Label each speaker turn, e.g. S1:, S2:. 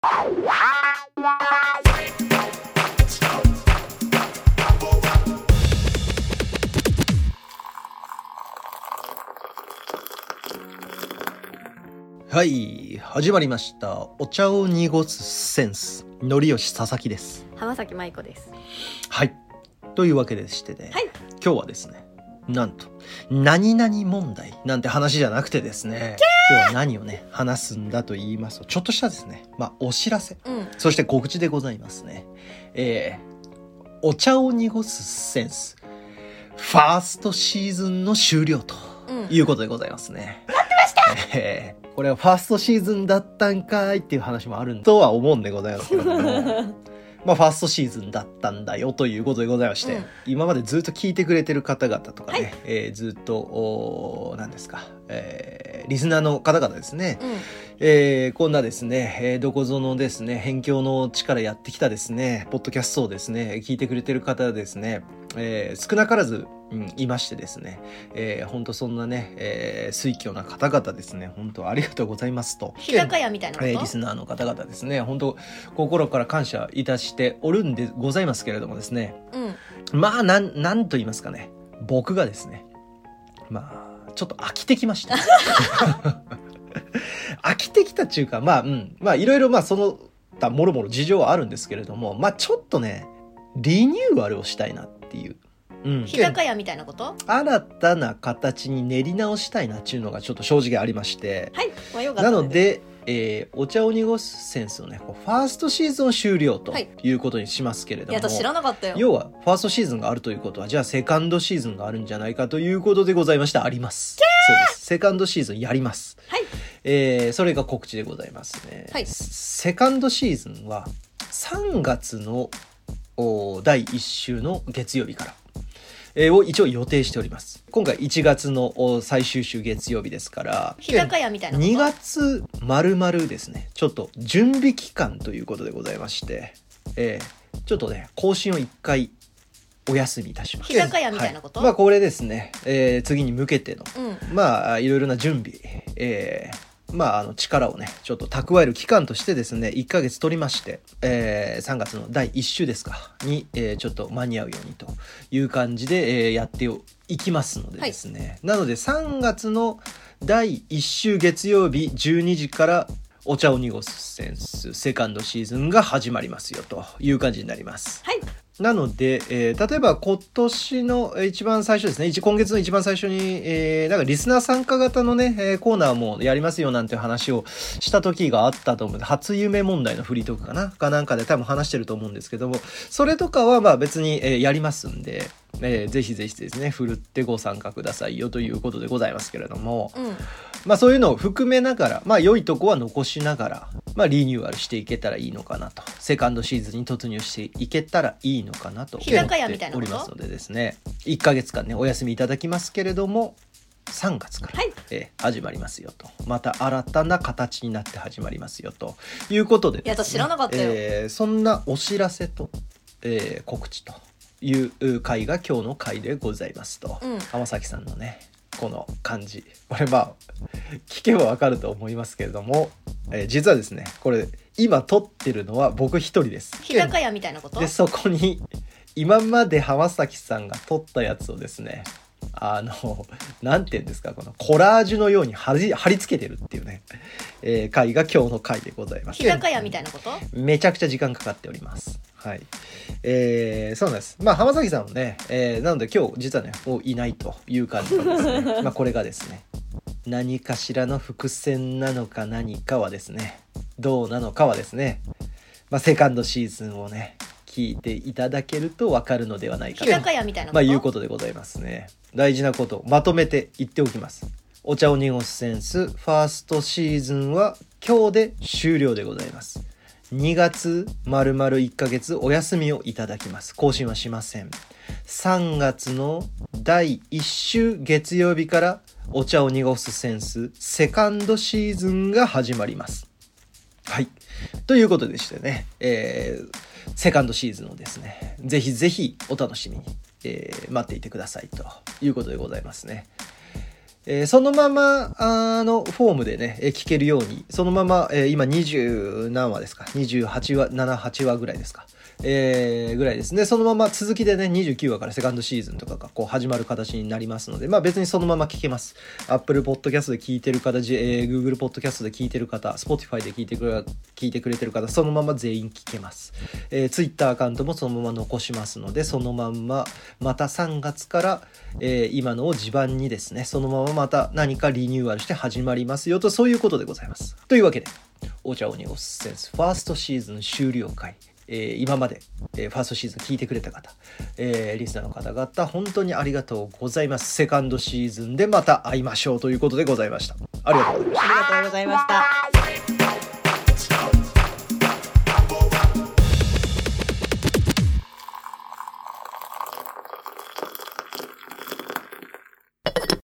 S1: はい始まりました。お茶を濁すセンス。のりよし佐々木です。
S2: 浜崎舞子です。
S1: はい。というわけでしてね、
S2: はい。
S1: 今日はですねなんと何々問題なんて話じゃなくてですね今日は何をね話すんだと言いますとちょっとしたですねまあお知らせ
S2: うん。
S1: そして告知でございますねえー、お茶を濁すセンスファーストシーズンの終了と
S2: うん。
S1: いうことでございますね。待ってましたえーこれはファーストシーズンだったんかいっていう話もあるとは思うんでございますけれども。まあ、ファーストシーズンだったんだよということでございまして、
S2: うん。
S1: 今までずっと聞いてくれてる方々とかね、
S2: はい。
S1: えーずっと、おー何ですか、えーリスナーの方々ですね、
S2: うん。
S1: えーこんなですね、えーどこぞのですね、辺境の地からやってきたですね、ポッドキャストをですね、聞いてくれてる方ですね、えー少なからず、うん、いましてですね、えー、本当そんなね、えー、水挙な方々ですね、本当ありがとうございますと。
S2: 日高屋みたいなこと？
S1: えーリスナーの方々ですね、本当心から感謝いたしておるんでございますけれどもですね、
S2: うん。
S1: まあ、なん、なんと言いますかね。僕がですね、まあ、ちょっと飽きてきました。飽きてきたっていうか、まあ、うん。まあ、いろいろ、まあ、その他、もろもろ事情はあるんですけれども、まあ、ちょっとね、リニューアルをしたいなっていう。うん。
S2: 日高屋みたいなこと？
S1: 新たな形に練り直したいなっていうのがちょっと正直ありまして、
S2: はい。
S1: なの。で、えーお茶を濁すセンスのね、ファーストシーズンを終了と
S2: はい
S1: いうことにしますけれども、
S2: いや、私知らなかったよ。
S1: 要はファーストシーズンがあるということはじゃあセカンドシーズンがあるんじゃないかということでございましてありますそうですセカンドシーズンやります
S2: はい。
S1: えーそれが告知でございますね、
S2: はい
S1: セカンドシーズンは3月のお第1週の月曜日からえーを一応予定しております。今回1月のお最終週月曜日ですから
S2: 日高屋みたいなこと
S1: ？2月丸々ですね。ちょっと準備期間ということでございまして、えーちょっとね更新を1回お休みいたします。
S2: 日高屋みたいなこと？
S1: はまあこれですね、えー次に向けての
S2: うん。
S1: まあいろいろな準備、えーまあ、あの力をねちょっと蓄える期間としてですね1ヶ月取りまして、えー3月の第1週ですかに、えーちょっと間に合うようにという感じで、えーやっていきますのでですね、なので3月の第1週月曜日12時からお茶を濁すセンスセカンドシーズンが始まりますよという感じになります。
S2: はい。
S1: なので、えー例えば今年の一番最初ですね、一今月の一番最初に、えーなんかリスナー参加型のね、えーコーナーもやりますよなんて話をした時があったと思うんで、初夢問題のフリートークかなかなんかで多分話してると思うんですけども、それとかはまあ別に、えやりますんで、えーぜひぜひですね、ふるってご参加くださいよということでございますけれども、
S2: うん。
S1: まあそういうのを含めながら、まあ良いとこは残しながら、まあリニューアルしていけたらいいのかなと。セカンドシーズンに突入していけたらいいのかなと思っておりますのでですね、1ヶ月間ね、お休みいただきますけれども、3月から、
S2: はい。
S1: えー始まりますよと。また新たな形になって始まりますよと。いうことでね、
S2: いや私知らなかったよ。
S1: えーそんなお知らせと、えー告知という回が今日の回でございますと。
S2: うん
S1: 浜崎さんのねこの感じこれまあ聞けばわかると思いますけれども、えー実はですねこれ今撮ってるのは僕一人です
S2: 日高屋みたいなこと？
S1: でそこに今まで浜崎さんが撮ったやつをですねあのなんて言うんですかこのコラージュのように貼り貼り付けてるっていうね、えー回が今日の回でございます
S2: 日高屋みたいなこと？
S1: めちゃくちゃ時間かかっております。はい。えー、そうなんです。まあ、浜崎さんもね、えー、なので今日実はね、もういないという感じなんですね。まあ、これがですね、何かしらの伏線なのか何かはですね、どうなのかはですね、まあ、セカンドシーズンをね、聞いていただけるとわかるのではないか
S2: 日
S1: と？まあ、いうことでございますね。大事なことをまとめて言っておきます。お茶を濁すセンスファーストシーズンは今日で終了でございます。2月丸々1ヶ月お休みをいただきます。更新はしません。3月の第1週月曜日からお茶を濁すセンスセカンドシーズンが始まります。はい。ということでしてね、えーセカンドシーズンをですね、ぜひぜひお楽しみに、えー待っていてくださいということでございますね。えーそのままあのフォームでね、えー聞けるようにそのまま、えー今20何話ですか？28話78話ぐらいですか？えーぐらいです。ねそのまま続きでね29話からセカンドシーズンとかがこう始まる形になりますのでまあ別にそのまま聞けます。Apple Podcast で聞いてる方、えー Google Podcast で聞いてる方 Spotify で聞いてくれ聞いてくれてる方そのまま全員聞けます、えー、Twitter アカウントもそのまま残しますのでそのまんままた3月から、えー今のを地盤にですねそのまままた何かリニューアルして始まりますよとそういうことでございます。というわけでお茶を濁すセンスファーストシーズン終了会。えー今まで、えーファーストシーズン聞いてくれた方、えーリスナーの方々本当にありがとうございます。セカンドシーズンでまた会いましょうということでございました。ありがとうございました。
S2: ありがとうございました。